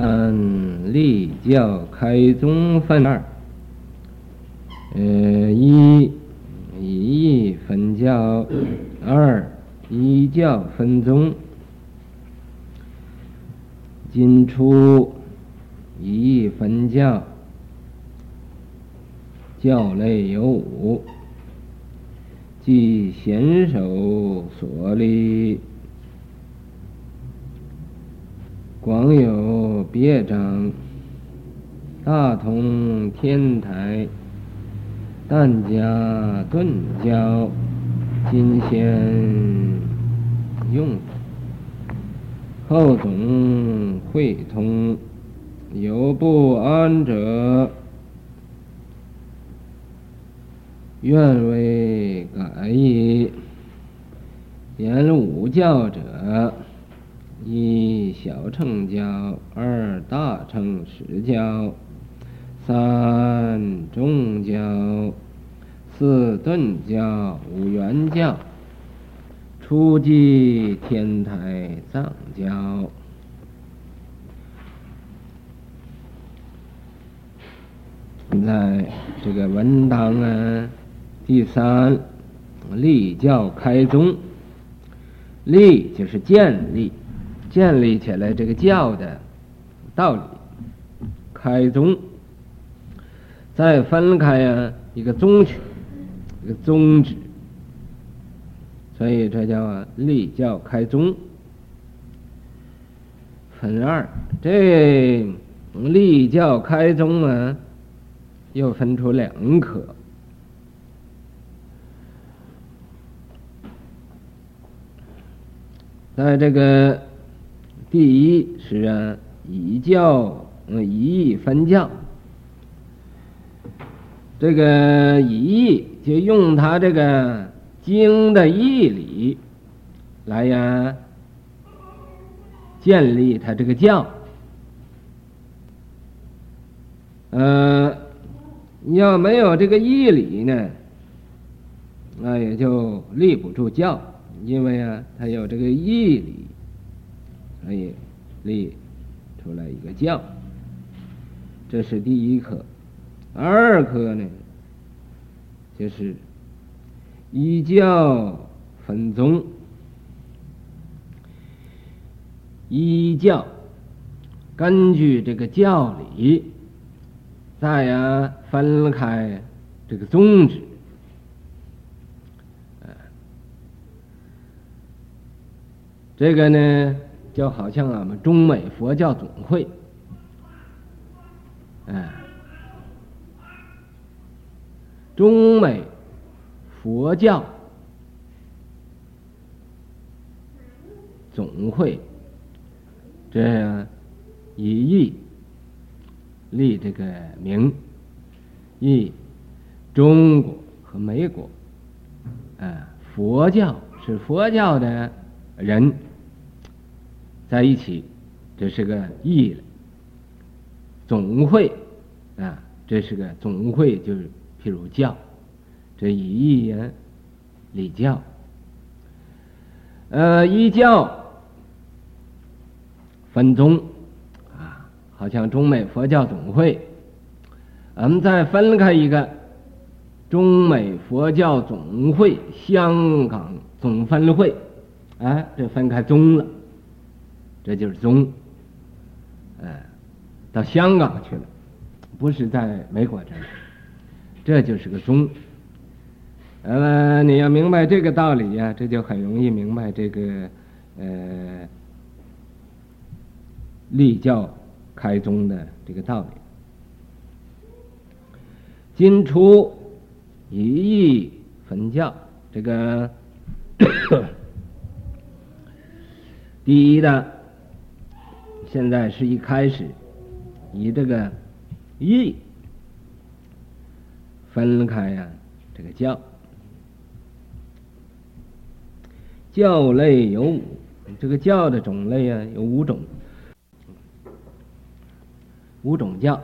嗯，立教开宗分二。呃，一一义分教，二一教分宗。今出一义分教，教类有五，即贤首所立。广有别章，大同天台，但家顿教，今先用，后总会通，有不安者，愿为改易，言五教者。一小乘教，二大乘实教，三中教，四顿教，五圆教，初即天台藏教。现在这个文档啊，第三立教开宗，立就是建立。建立起来这个教的道理，开宗，再分开啊一个宗旨，一个宗旨，所以这叫啊立教开宗。分二，这立教开宗啊，又分出两科，在这个。第一是啊，以教嗯以义分教，这个以义就用他这个经的义理来呀建立他这个教，呃，要没有这个义理呢，那也就立不住教，因为啊，他有这个义理。可以立出来一个教，这是第一科。二科呢，就是一教分宗，一教根据这个教理，再呀分开这个宗旨。这个呢。就好像俺们中美佛教总会，哎，中美佛教总会，这样以义立这个名，义中国和美国，哎，佛教是佛教的人。在一起，这是个义了。总会啊，这是个总会，就是譬如教，这以义言礼教。呃，依教分宗啊，好像中美佛教总会，我们再分开一个中美佛教总会香港总分会，哎，这分开宗了。这就是宗，哎，到香港去了，不是在美国这儿，这就是个宗。呃，你要明白这个道理呀，这就很容易明白这个呃立教开宗的这个道理。今初一义分教，这个 第一的。现在是一开始，以这个义分开呀、这个教教类有五，这个教的种类啊有五种，五种教，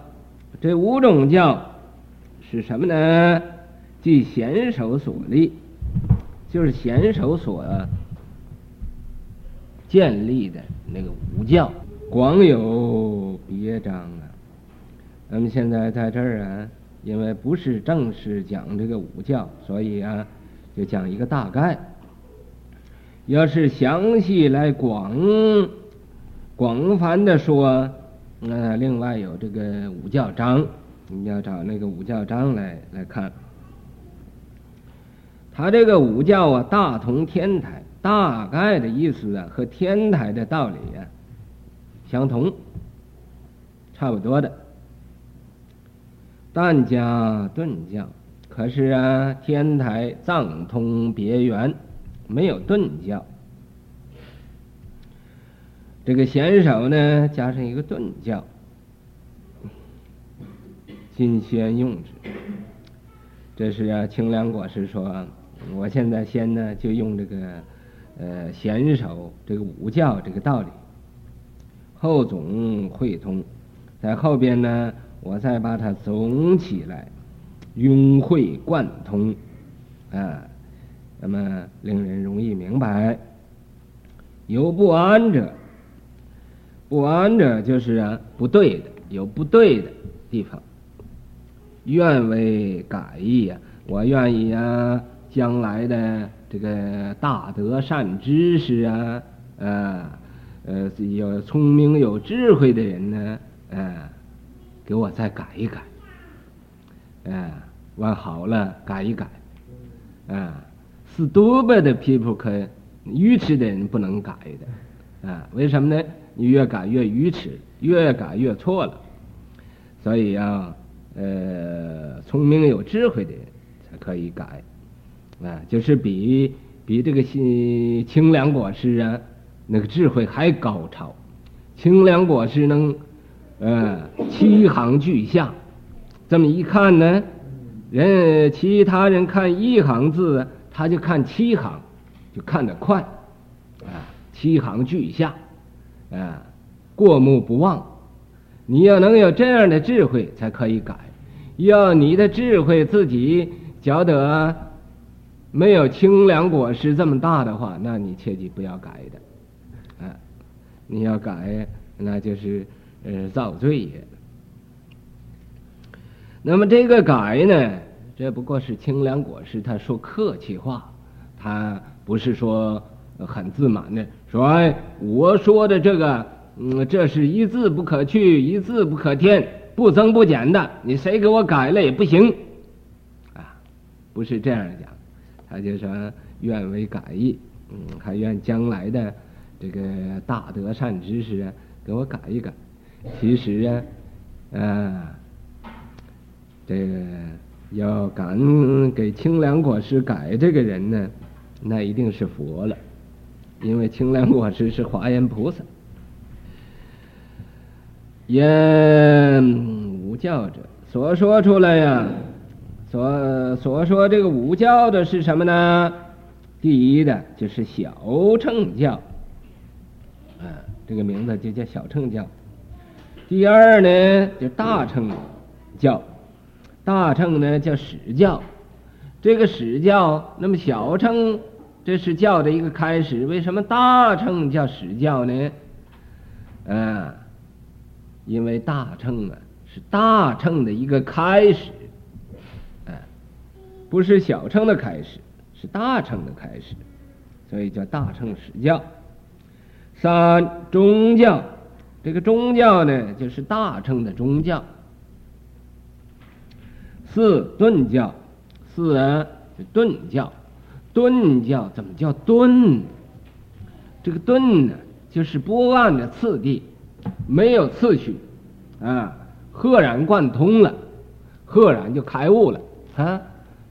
这五种教是什么呢？即贤首所立，就是贤首所建立的那个五教。广有别章啊。咱们现在在这儿啊，因为不是正式讲这个五教，所以啊，就讲一个大概。要是详细来广广泛的说，那另外有这个五教章，你要找那个五教章来来看。他这个五教啊，大同天台，大概的意思啊，和天台的道理啊相同，差不多的。但家顿教，可是啊，天台藏通别圆，没有顿教。这个贤手呢，加上一个顿教，今先用之。这是啊，清凉果实说。我现在先呢，就用这个呃贤手这个五教这个道理，后总会通，在后边呢，我再把它总起来，融会贯通，啊，那么令人容易明白。有不安者，不安者就是啊不对的，有不对的地方，愿为改易呀，我愿意啊。将来的这个大德善知识啊，呃，呃，有聪明有智慧的人呢，呃，给我再改一改，呃，往好了改一改，啊，stupid people 可愚痴的人不能改的，啊，为什么呢？你越改越愚痴，越改越错了，所以啊，呃，聪明有智慧的人才可以改。啊，就是比比这个清清凉果实啊，那个智慧还高超。清凉果实能，呃，七行俱下，这么一看呢，人其他人看一行字，他就看七行，就看得快，啊，七行俱下，啊，过目不忘。你要能有这样的智慧，才可以改。要你的智慧自己觉得。没有清凉果实这么大的话，那你切记不要改的，你要改，那就是呃造罪也。那么这个改呢，这不过是清凉果实，他说客气话，他不是说很自满的说，哎，我说的这个，嗯，这是一字不可去，一字不可添，不增不减的，你谁给我改了也不行，啊，不是这样讲。他就说愿为改意，嗯，还愿将来的这个大德善知识啊，给我改一改。其实啊，啊，这个要敢给清凉果师改这个人呢，那一定是佛了，因为清凉果师是华严菩萨。言五教者所说出来呀。所所说这个五教的是什么呢？第一的就是小乘教，这个名字就叫小乘教。第二呢，就大乘教，大乘呢叫始教。这个始教，那么小乘这是教的一个开始，为什么大乘叫始教呢？啊，因为大乘啊是大乘的一个开始。不是小乘的开始，是大乘的开始，所以叫大乘始教。三中教，这个中教呢，就是大乘的中教。四顿教，四啊，就顿教。顿教怎么叫顿？这个顿呢，就是不按的次第，没有次序啊，赫然贯通了，赫然就开悟了啊。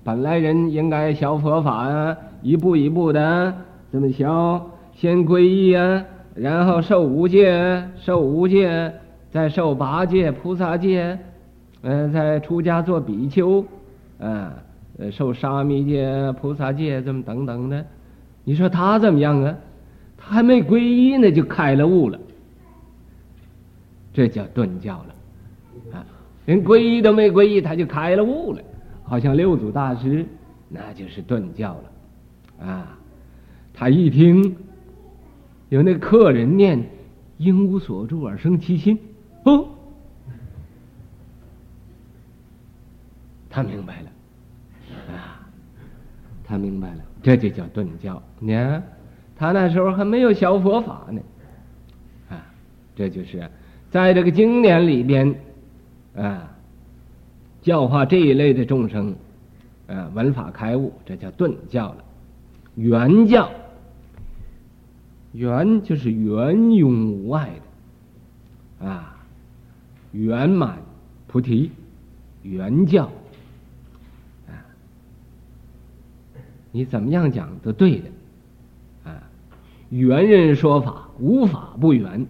本来人应该学佛法啊，一步一步的这么学，先皈依啊，然后受五戒，受五戒，再受八戒、菩萨戒，呃，再出家做比丘，啊，呃，受沙弥戒、菩萨戒，这么等等的。你说他怎么样啊？他还没皈依呢，就开了悟了，这叫顿教了，啊，连皈依都没皈依，他就开了悟了。好像六祖大师，那就是顿教了，啊，他一听有那客人念应无所住而生其心。哦。他明白了。啊他明白了。这就叫顿教。你看他那时候还没有小佛法呢。啊这就是在这个经典里边啊教化这一类的众生啊文法开悟这叫顿教了。原教。圆就是圆融无碍的，啊，圆满菩提，圆教。你怎么样讲都对的，啊，圆人说法无法不圆，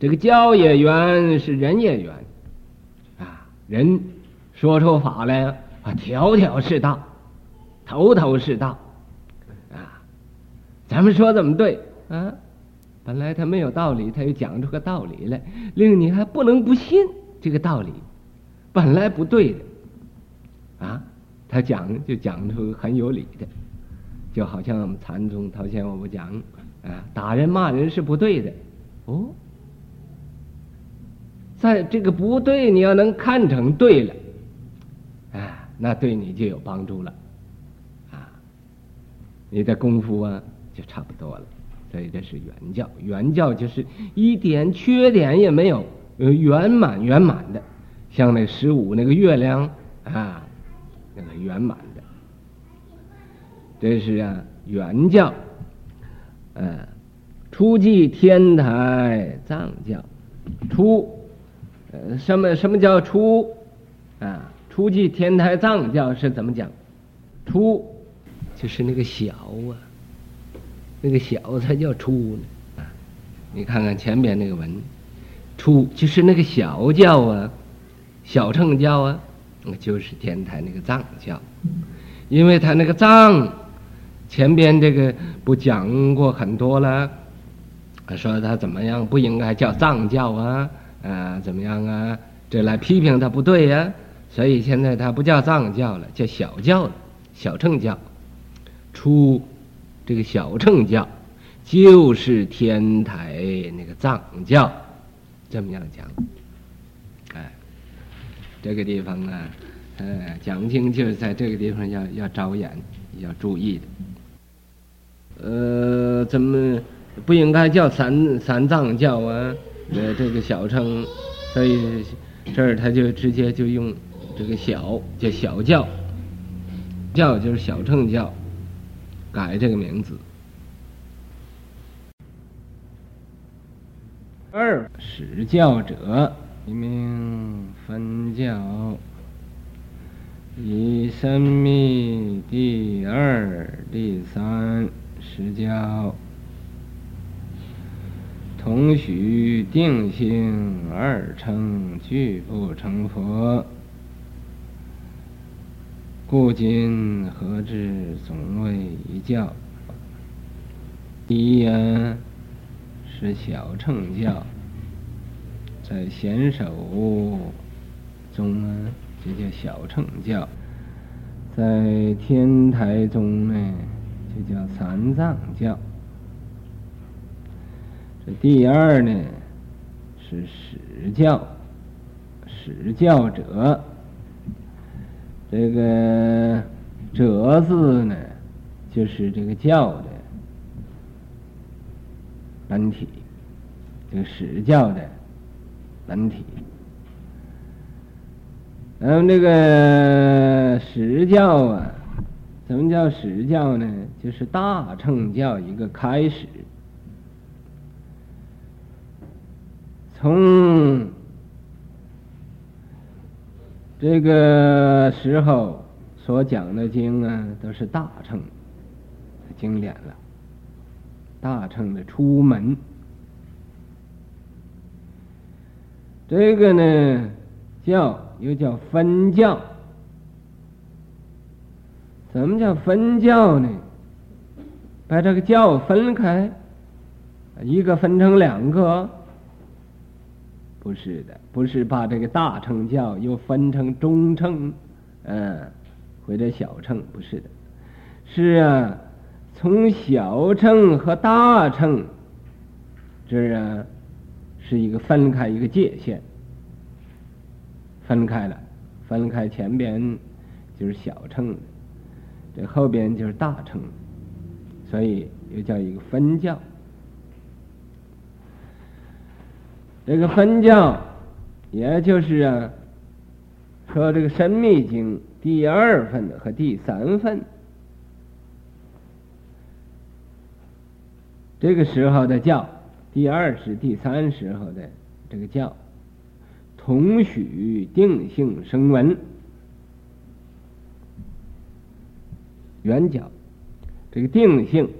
这个教也圆，是人也圆，啊，人说出法来啊，条条是道，头头是道，咱们说怎么对啊？本来他没有道理，他又讲出个道理来，令你还不能不信这个道理，本来不对的，啊。他讲就讲出很有理的，就好像我们禅宗头先我不讲啊，打人骂人是不对的，哦，在这个不对，你要能看成对了，啊，那对你就有帮助了，啊，你的功夫啊就差不多了。所以这是圆教，圆教就是一点缺点也没有，呃，圆满圆满的，像那十五那个月亮啊。那个圆满的，这是啊圆教，呃，初继天台藏教，初，呃，什么什么叫初？啊，初继天台藏教是怎么讲？初就是那个小啊，那个小才叫初呢。啊，你看看前边那个文，初就是那个小教啊，小乘教啊。就是天台那个藏教，因为他那个藏前边这个不讲过很多了，说他怎么样不应该叫藏教啊，啊怎么样啊？这来批评他不对呀、所以现在他不叫藏教了，叫小教了，小乘教。初这个小乘教就是天台那个藏教，这么样讲。哎这个地方啊，呃，讲经就是在这个地方要要着眼，要注意的。呃，怎么不应该叫三三藏教啊？呃，这个小乘，所以这儿他就直接就用这个小叫小教，教就是小乘教，改这个名字。二始教者。一名分教，以深密第二、第三始教，同许定性二乘俱不成佛，故今合之总为一教。第一啊，是小乘教。在贤首中呢，这叫小乘教；在天台中呢，就叫三藏教。这第二呢，是始教，始教者。这个“者”字呢，就是这个教的本体，这个实教的。本体，然后这个实教啊，什么叫实教呢？就是大乘教一个开始，从这个时候所讲的经啊，都是大乘经典了，大乘的出门。这个呢，教又叫分教。怎么叫分教呢？把这个教分开，一个分成两个？不是的，不是把这个大乘教又分成中乘，嗯，或者小乘，不是的，是啊，从小乘和大乘这啊。是一个分开一个界限，分开了，分开前边就是小乘，这后边就是大乘，所以又叫一个分教。这个分教，也就是啊，说这个《神秘经》第二份和第三份，这个时候的教，第二时第三时候的这个教，同许定性声闻，圆教，这个定性，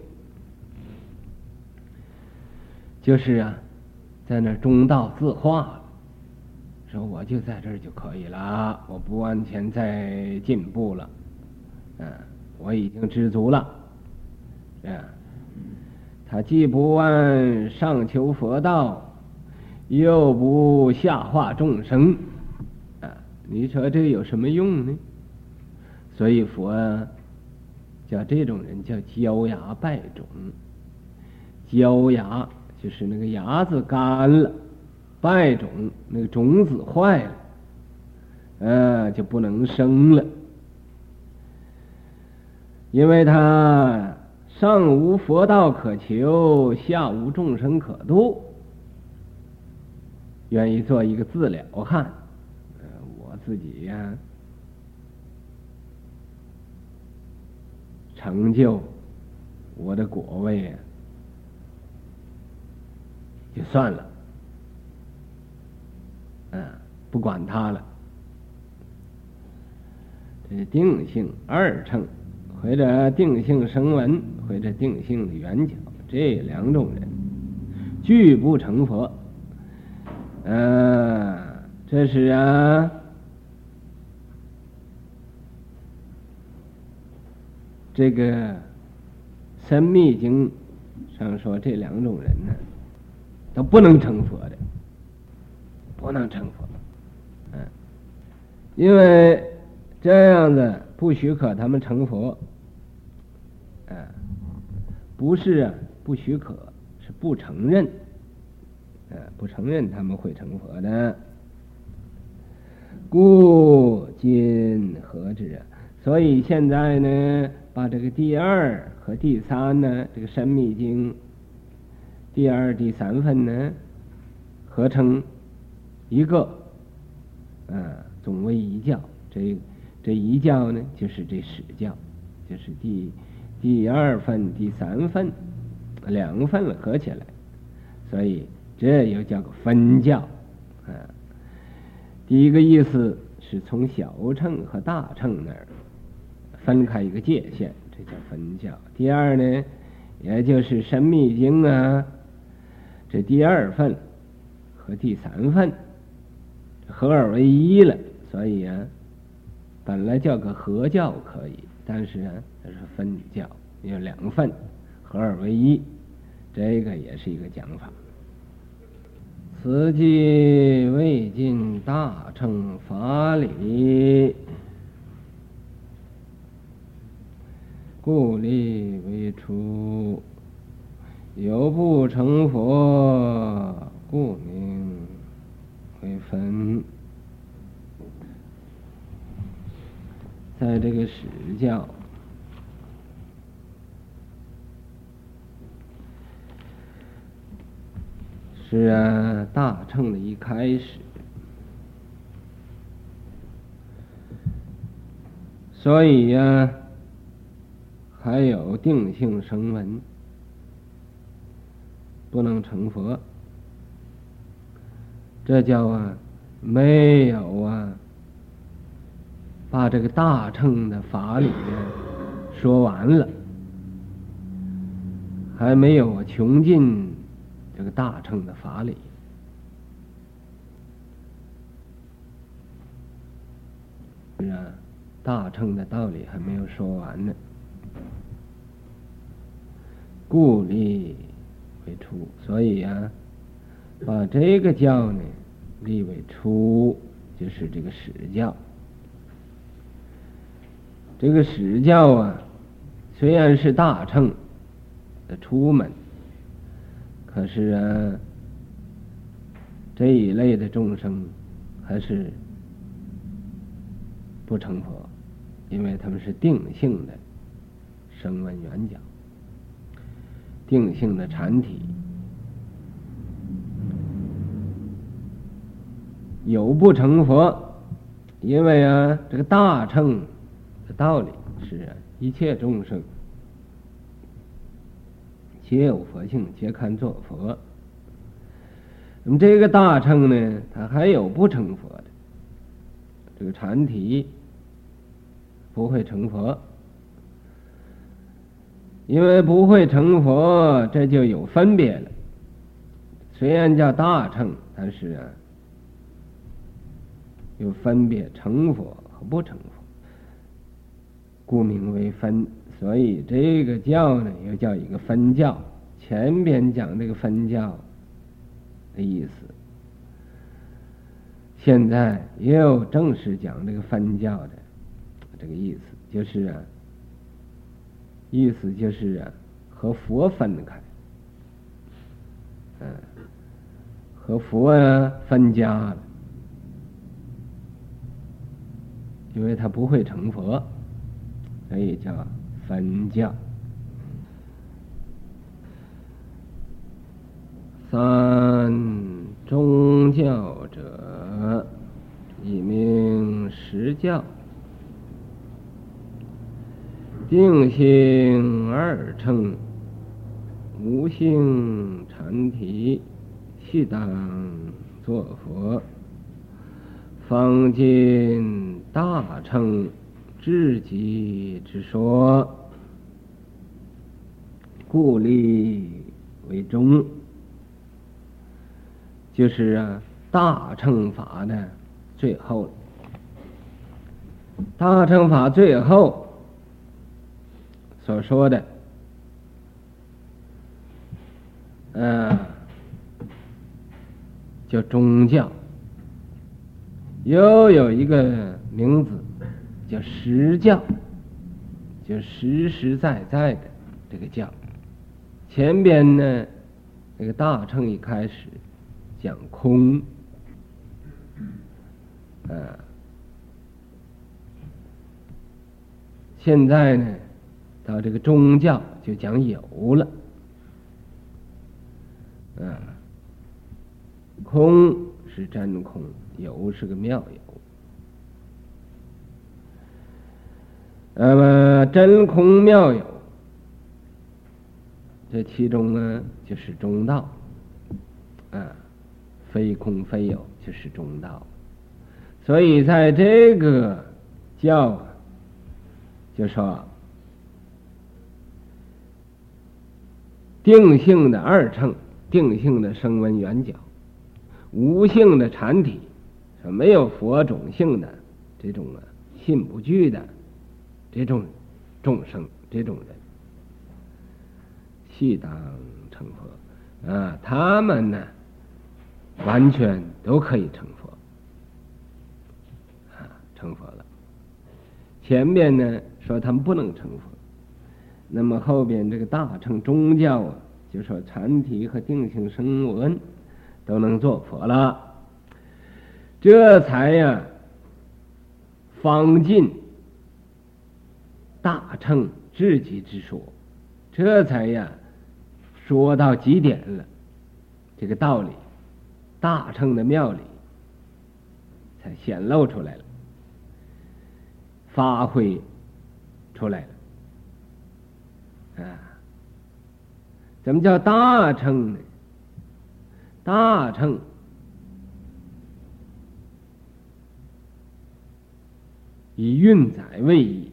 就是啊。在那中道自化，说我就在这儿就可以了，我不往前再进步了，嗯，我已经知足了，嗯，他既不往上求佛道，又不下化众生，啊，你说这有什么用呢？所以佛叫这种人叫焦芽败种，焦芽。就是那个芽子干了，败种，那个种子坏了，呃，就不能生了，因为他上无佛道可求，下无众生可度，愿意做一个自了汉，呃，我自己呀、成就我的果位啊。就算了，嗯，不管他了。这定性二乘，或者定性声闻，或者定性的圆觉，这两种人，俱不成佛。嗯，这是啊，这个《深密经》上说这两种人呢。都不能成佛的，不能成佛，嗯，因为这样子不许可他们成佛，嗯，不是啊，不许可，是不承认，嗯，不承认他们会成佛的，故今何之啊？所以现在呢，把这个第二和第三呢，这个《深密经》。第二、第三份呢，合成一个，啊，总为一教。这这一教呢，就是这史教，就是第第二份、第三份两份合起来，所以这又叫个分教。啊，第一个意思是从小乘和大乘那儿分开一个界限，这叫分教。第二呢，也就是《神秘经》啊。这第二份和第三份合二为一了，所以啊，本来叫个合教可以，但是啊，它是分教，有两份合二为一，这个也是一个讲法。此即未尽大乘法理，故立为初。有不成佛，故名为分。在这个史教，是啊，大乘的一开始，所以呀、还有定性声闻。不能成佛，这叫啊，没有啊，把这个大乘的法理说完了，还没有穷尽这个大乘的法理，是啊，大乘的道理还没有说完呢，故立。为初，所以呀、啊，把这个教呢立为初，就是这个史教。这个史教啊，虽然是大乘的出门，可是啊，这一类的众生还是不成佛，因为他们是定性的声闻缘觉，定性的禅体，有不成佛，因为啊，这个大乘的道理是啊，一切众生皆有佛性，皆堪作佛。那么这个大乘呢，它还有不成佛的，这个禅体不会成佛，因为不会成佛，这就有分别了。虽然叫大乘，但是啊，有分别成佛和不成佛，故名为分。所以这个教呢，又叫一个分教。前边讲这个分教。的意思，现在也有正式讲这个分教的这个意思，就是啊，意思就是啊，和佛分开，嗯，和佛啊分家了，因为他不会成佛，所以叫分教。三宗教者，一名实教，定性二乘，无性禅体，悉当作佛。方尽大乘至极之说，故立为宗。就是啊，大乘法的最后。大乘法最后所说的，嗯，叫中教，又有一个名字叫实教，就实实在在的这个教。前边呢，那个大乘一开始。讲空，呃，现在呢，到这个宗教就讲有了，啊，空是真空，有是个妙有，那么真空妙有，这其中呢就是中道，啊。非空非有，就是中道。所以在这个教，就说定性的二乘，定性的声闻缘觉，无性的禅体，没有佛种性的这种啊，信不具的这种众生，这种人，悉当成佛啊，他们呢？完全都可以成佛，啊，成佛了。前面呢说他们不能成佛，那么后边这个大乘宗教啊，就说禅体和定性声闻都能做佛了，这才呀方尽大乘至极之说，这才呀说到极点了，这个道理。大乘的妙理才显露出来了，发挥出来了。啊，怎么叫大乘呢？大乘以运载为义，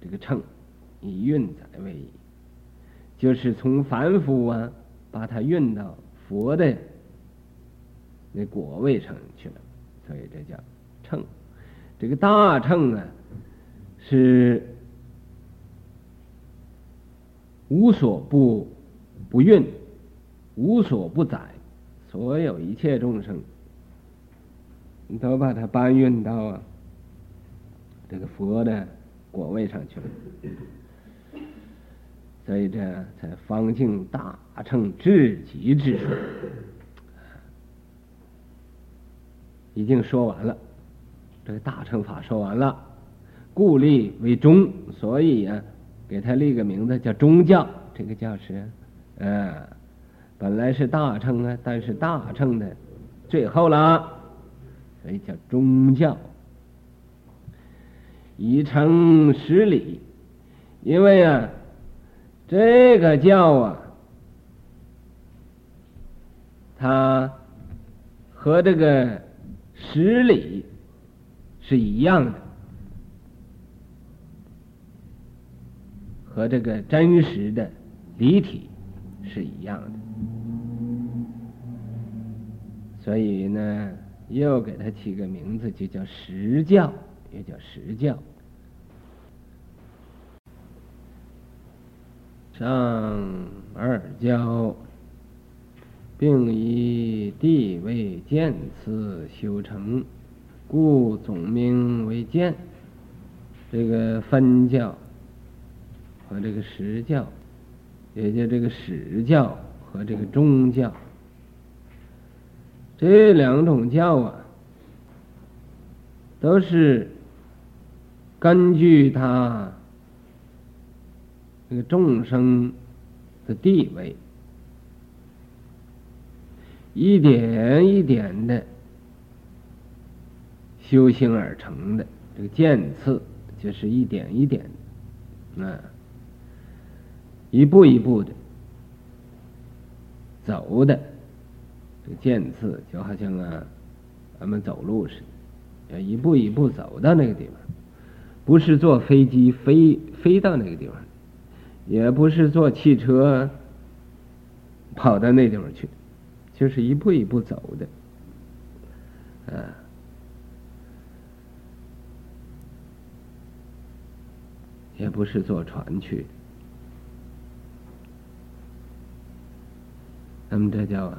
这个乘以运载为义，就是从凡夫啊，把它运到佛的。那果位上去了，所以这叫乘。这个大乘啊，是无所不不运，无所不载，所有一切众生，你都把它搬运到啊这个佛的果位上去了。所以这才方尽大乘至极之说。已经说完了，这个大乘法说完了，故立为中，所以呀、啊，给他立个名字叫中教。这个教师，嗯、本来是大乘啊，但是大乘的最后了，所以叫宗教。以成十里，因为啊，这个教啊，它和这个十里是一样的。和这个真实的离体是一样的，所以呢，又给他起个名字，就叫实教，也叫实教。上二教，并以地位渐次修成，故总名为渐。这个分教。和这个实教，也就这个史教和这个宗教，这两种教啊，都是根据他这个众生的地位，一点一点的修行而成的。这个渐次就是一点一点的，啊。一步一步的走的，这个渐次就好像啊，咱们走路似的，要一步一步走到那个地方，不是坐飞机飞飞到那个地方，也不是坐汽车跑到那地方去，就是一步一步走的，啊，也不是坐船去。那么这叫，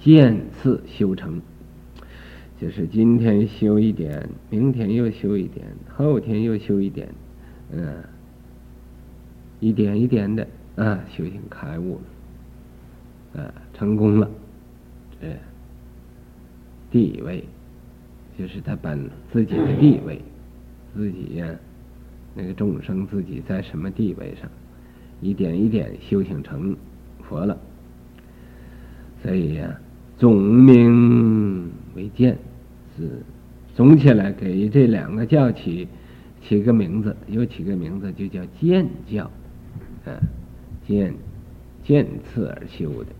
渐次修成，就是今天修一点，明天又修一点，后天又修一点，嗯，一点一点的啊，修行开悟了，啊，成功了，这地位，就是他本自己的地位，自己呀，那个众生自己在什么地位上，一点一点修行成佛了。所以呀、啊，总名为剑，是总起来给这两个教起起个名字，又起个名字就叫剑教，啊，剑剑刺而修的，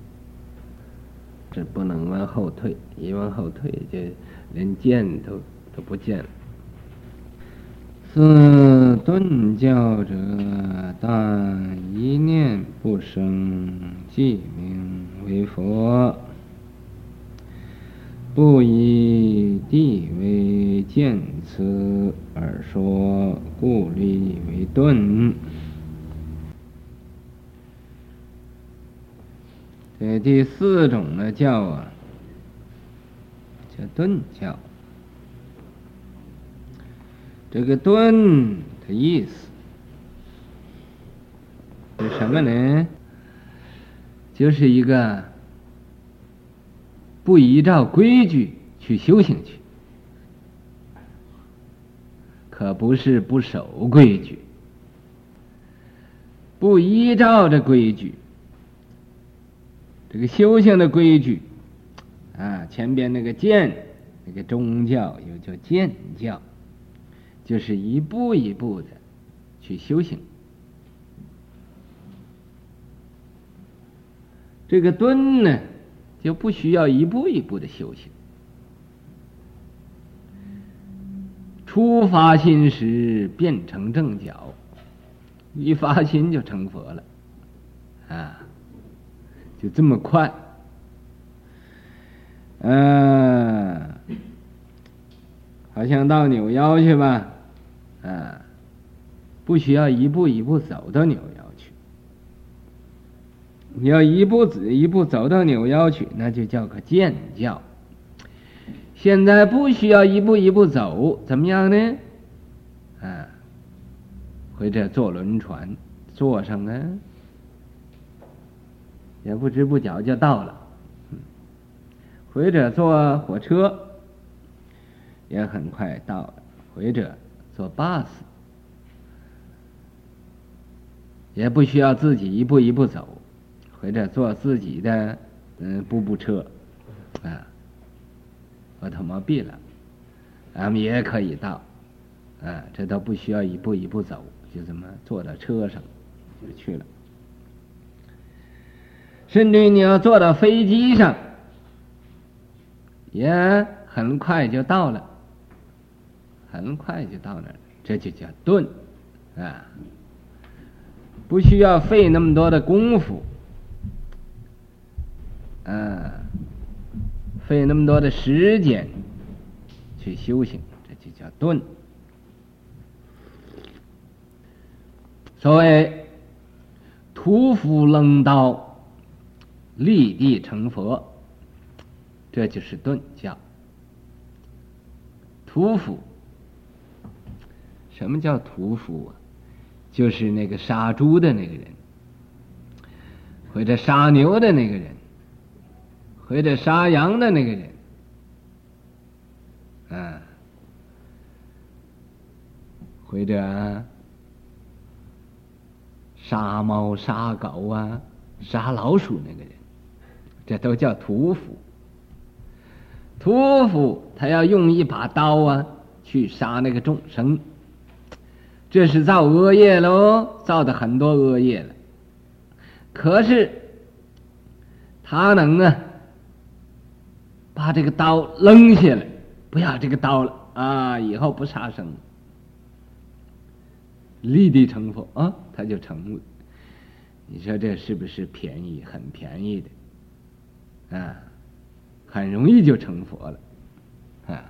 这不能往后退，一往后退就连剑都都不见了。是顿教者，但一念不生，即名为佛。不以地为见此而说，故立为顿。这第四种的教啊，叫顿教。这个顿的意思是什么呢？就是一个不依照规矩去修行去，可不是不守规矩，不依照这规矩，这个修行的规矩啊，前边那个渐，那个宗教又叫渐教。就是一步一步的去修行，这个顿呢，就不需要一步一步的修行。初发心时变成正觉，一发心就成佛了，啊，就这么快，嗯、好像到扭腰去吧。啊，不需要一步一步走到扭腰。你要一步子一步走到扭腰去，那就叫个渐教。现在不需要一步一步走，怎么样呢？啊，或者坐轮船，坐上啊，也不知不觉就到了。或者坐火车，也很快到了。或者。坐巴士，也不需要自己一步一步走，或者坐自己的嗯步步车，啊，我他妈毙了，俺们也可以到，啊，这都不需要一步一步走，就这么坐到车上就去了。甚至你要坐到飞机上，也很快就到了，很快就到那儿，这就叫顿，啊。不需要费那么多的功夫，啊，费那么多的时间去修行，这就叫顿。所谓屠夫扔刀，立地成佛，这就是顿教。屠夫，什么叫屠夫啊？就是那个杀猪的那个人，或者杀牛的那个人，或者杀羊的那个人，啊，或者杀猫、杀狗啊、杀老鼠那个人，这都叫屠夫。屠夫他要用一把刀啊，去杀那个众生。这是造恶业喽，造的很多恶业了。可是他能啊，把这个刀扔下来，不要这个刀了啊，以后不杀生，立地成佛啊，他就成了。你说这是不是便宜？很便宜的啊，很容易就成佛了啊。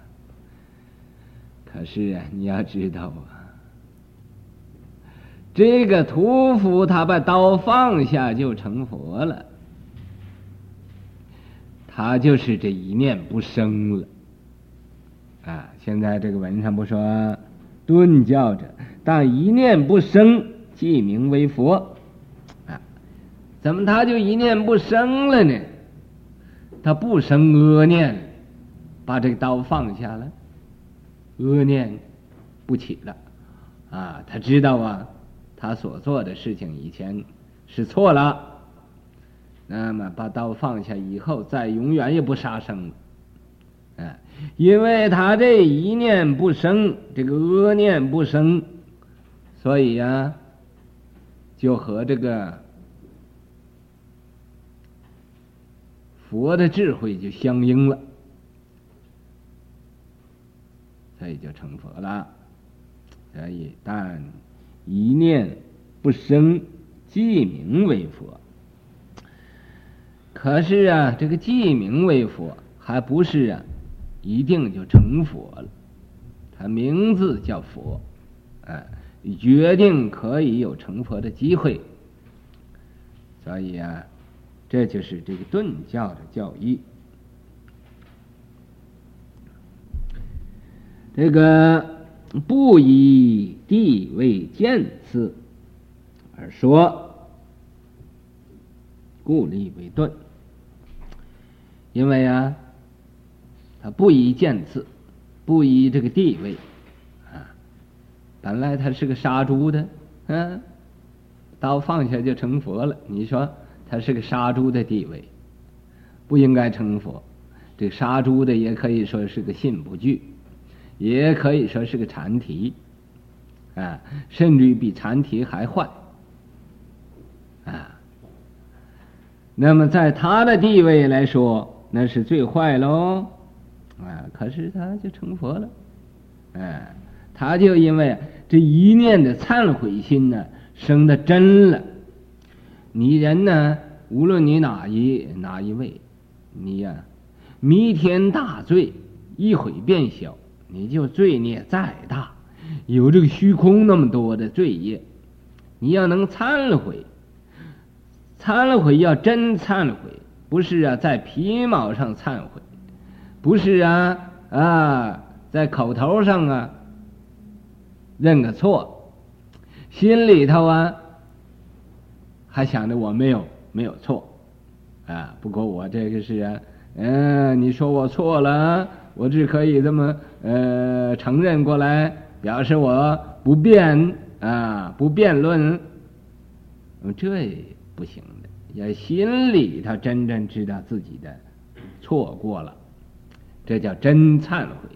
可是啊，你要知道啊。这个屠夫他把刀放下就成佛了，他就是这一念不生了。啊，现在这个文上不说顿教者，但一念不生即名为佛。啊，怎么他就一念不生了呢？他不生恶念，把这个刀放下了，恶念不起了。啊，他知道啊。他所做的事情以前是错了，那么把刀放下以后，再永远也不杀生了，哎，因为他这一念不生，这个恶念不生，所以呀、就和这个佛的智慧就相应了，所以就成佛了，所以但。一念不生，即名为佛。可是啊，这个记名为佛，还不是啊，一定就成佛了。他名字叫佛，哎，决定可以有成佛的机会。所以啊，这就是这个顿教的教义。这个。不以地位见次而说，故立为顿。因为啊，他不以见次，不以这个地位啊，本来他是个杀猪的，嗯、啊，刀放下就成佛了。你说他是个杀猪的地位，不应该成佛。这杀猪的也可以说是个信不具。也可以说是个禅提，啊，甚至于比禅提还坏，啊，那么在他的地位来说，那是最坏喽，啊，可是他就成佛了，哎，他就因为这一念的忏悔心呢，生的真了，你人呢，无论你哪一哪一位，你呀、弥天大罪，一悔便消。你就罪孽再大，有这个虚空那么多的罪业，你要能忏悔，忏悔要真忏悔，不是啊，在皮毛上忏悔，不是啊啊，在口头上啊认个错，心里头啊还想着我没有没有错啊，不过我这个是啊，嗯、你说我错了。我只可以这么呃承认过来，表示我不辩啊，不辩论，这不行也，心里头真正知道自己的错过了，这叫真忏悔。